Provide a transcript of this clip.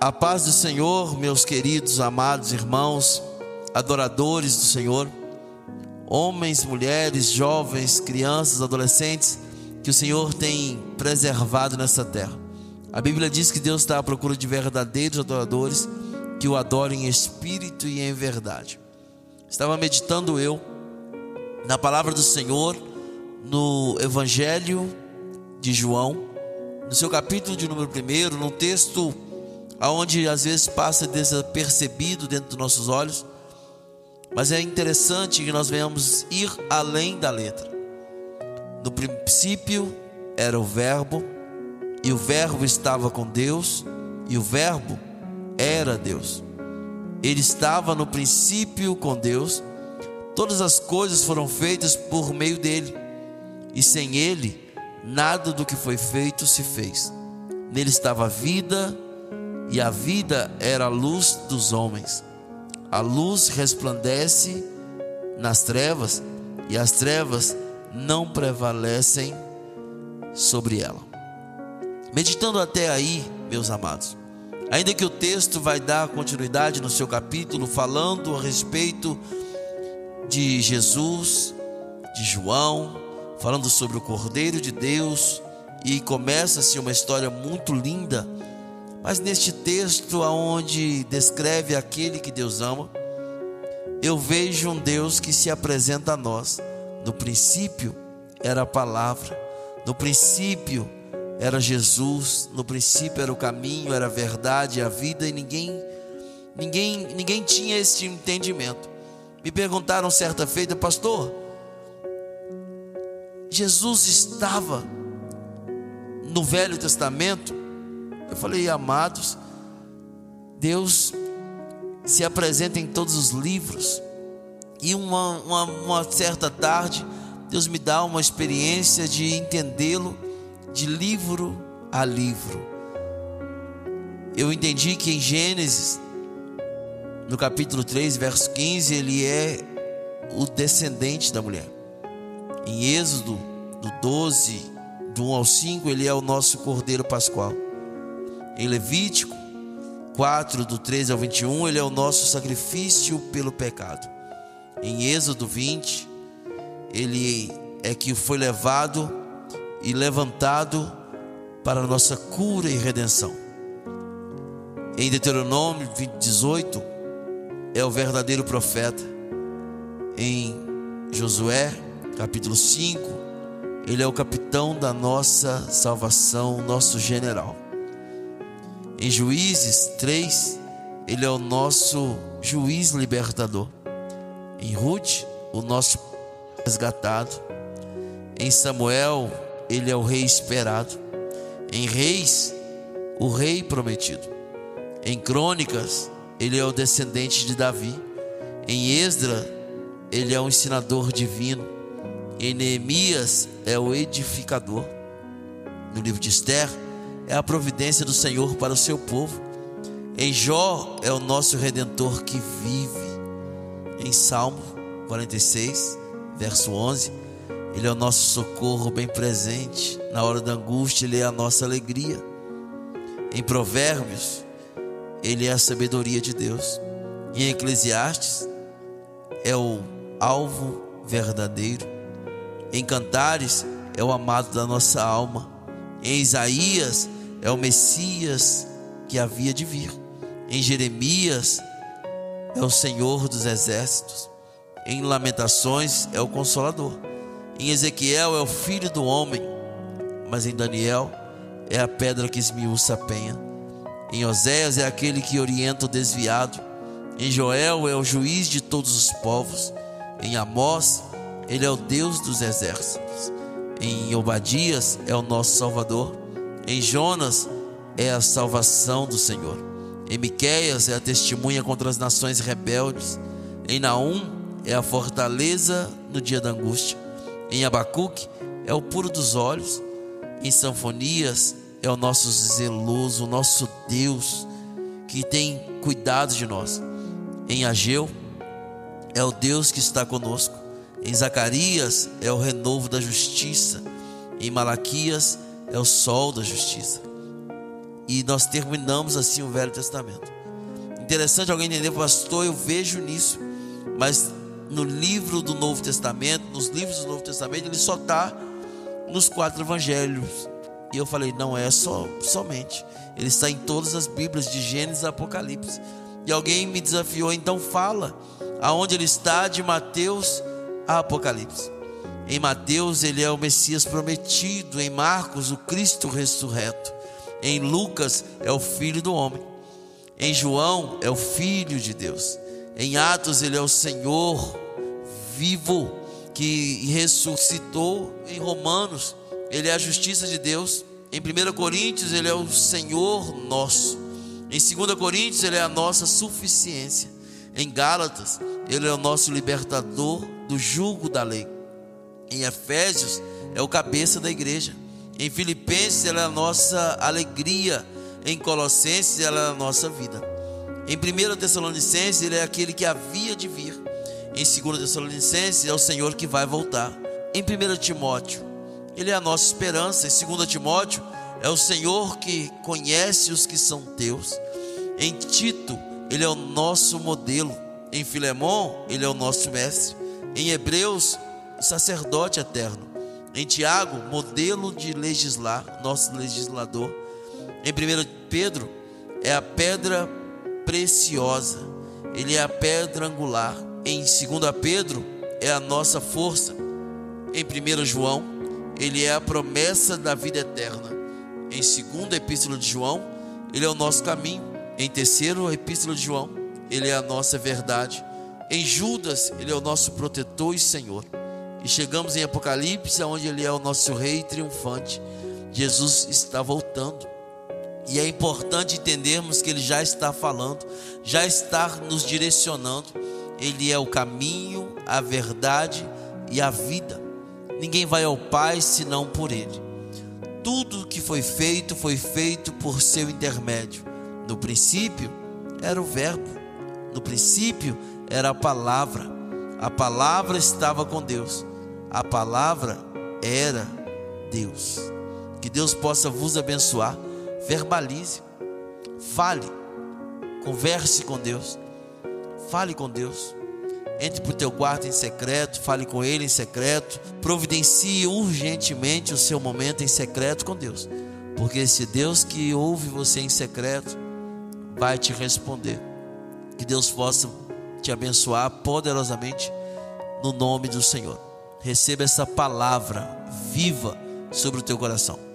A paz do Senhor, meus queridos, amados irmãos, adoradores do Senhor, homens, mulheres, jovens, crianças, adolescentes, que o Senhor tem preservado nessa terra. A Bíblia diz que Deus está à procura de verdadeiros adoradores que o adorem em espírito e em verdade. Estava meditando eu na palavra do Senhor no Evangelho de João, no seu capítulo de número 1, num texto aonde às vezes passa desapercebido dentro dos nossos olhos, mas é interessante que nós venhamos ir além da letra. No princípio era o Verbo, e o Verbo estava com Deus, e o Verbo era Deus. Ele estava no princípio com Deus, todas as coisas foram feitas por meio dele, e sem ele, nada do que foi feito se fez. Nele estava a vida, e a vida era a luz dos homens. A luz resplandece nas trevas e as trevas não prevalecem sobre ela. Meditando até aí, meus amados, ainda que o texto vai dar continuidade no seu capítulo falando a respeito de Jesus, de João, falando sobre o Cordeiro de Deus, e começa-se uma história muito linda mas neste texto aonde descreve aquele que Deus ama, eu vejo um Deus que se apresenta a nós. No princípio era a palavra, no princípio era Jesus, no princípio era o caminho, era a verdade, a vida e ninguém ninguém ninguém tinha este entendimento. Me perguntaram certa feita, pastor, Jesus estava no Velho Testamento? Eu falei, amados, Deus se apresenta em todos os livros. E uma, uma, uma certa tarde, Deus me dá uma experiência de entendê-lo de livro a livro. Eu entendi que em Gênesis, no capítulo 3, verso 15, ele é o descendente da mulher. Em Êxodo, do 12, do 1 ao 5, ele é o nosso cordeiro pascual. Em Levítico 4, do 13 ao 21, ele é o nosso sacrifício pelo pecado. Em Êxodo 20, ele é que foi levado e levantado para a nossa cura e redenção. Em Deuteronômio 18, é o verdadeiro profeta. Em Josué, capítulo 5, ele é o capitão da nossa salvação, nosso general. Em Juízes 3, ele é o nosso juiz libertador. Em Ruth, o nosso resgatado. Em Samuel, ele é o rei esperado. Em Reis, o rei prometido. Em Crônicas, ele é o descendente de Davi. Em Esdra, ele é o ensinador divino. Em Neemias, é o edificador. No livro de Esther, é a providência do Senhor para o seu povo. Em Jó é o nosso redentor que vive. Em Salmo 46, verso 11, ele é o nosso socorro bem presente. Na hora da angústia, ele é a nossa alegria. Em Provérbios, ele é a sabedoria de Deus. Em Eclesiastes, é o alvo verdadeiro. Em Cantares, é o amado da nossa alma. Em Isaías, é o Messias que havia de vir. Em Jeremias é o Senhor dos exércitos. Em Lamentações é o Consolador. Em Ezequiel é o Filho do Homem. Mas em Daniel é a pedra que esmiuça a penha. Em Oséias é aquele que orienta o desviado. Em Joel é o juiz de todos os povos. Em Amós, ele é o Deus dos exércitos. Em Obadias é o nosso Salvador. Em Jonas é a salvação do Senhor. Em Miqueias é a testemunha contra as nações rebeldes. Em Naum é a fortaleza no dia da angústia. Em Abacuque é o puro dos olhos. Em Sanfonias é o nosso zeloso, o nosso Deus que tem cuidado de nós. Em Ageu é o Deus que está conosco. Em Zacarias é o renovo da justiça. Em Malaquias é o sol da justiça. E nós terminamos assim o Velho Testamento. Interessante alguém entender, pastor, eu vejo nisso, mas no livro do Novo Testamento, nos livros do Novo Testamento, ele só está nos quatro evangelhos. E eu falei, não é só somente. Ele está em todas as Bíblias, de Gênesis a Apocalipse. E alguém me desafiou, então fala aonde ele está de Mateus a Apocalipse. Em Mateus ele é o Messias prometido, em Marcos o Cristo ressurreto, em Lucas é o Filho do homem, em João é o Filho de Deus, em Atos ele é o Senhor vivo que ressuscitou, em Romanos ele é a justiça de Deus, em 1 Coríntios ele é o Senhor nosso, em 2 Coríntios ele é a nossa suficiência, em Gálatas ele é o nosso libertador do jugo da lei. Em Efésios, é o cabeça da igreja. Em Filipenses, ela é a nossa alegria. Em Colossenses, ela é a nossa vida. Em 1 Tessalonicenses, ele é aquele que havia de vir. Em 2 Tessalonicenses, é o Senhor que vai voltar. Em 1 Timóteo, ele é a nossa esperança. Em 2 Timóteo, é o Senhor que conhece os que são teus. Em Tito, ele é o nosso modelo. Em Filemão, ele é o nosso mestre. Em Hebreus, sacerdote eterno. Em Tiago, modelo de legislar, nosso legislador. Em 1 Pedro, é a pedra preciosa. Ele é a pedra angular. Em 2 Pedro, é a nossa força. Em 1 João, ele é a promessa da vida eterna. Em 2 Epístola de João, ele é o nosso caminho. Em terceiro Epístola de João, ele é a nossa verdade. Em Judas, ele é o nosso protetor e Senhor. E chegamos em Apocalipse, onde ele é o nosso rei triunfante. Jesus está voltando. E é importante entendermos que ele já está falando, já está nos direcionando. Ele é o caminho, a verdade e a vida. Ninguém vai ao Pai senão por ele. Tudo que foi feito foi feito por seu intermédio. No princípio era o Verbo, no princípio era a palavra. A palavra estava com Deus. A palavra era Deus. Que Deus possa vos abençoar. Verbalize. Fale. Converse com Deus. Fale com Deus. Entre para o teu quarto em secreto, fale com Ele em secreto, providencie urgentemente o seu momento em secreto com Deus, porque esse Deus que ouve você em secreto vai te responder. Que Deus possa te abençoar poderosamente no nome do Senhor. Receba essa palavra viva sobre o teu coração.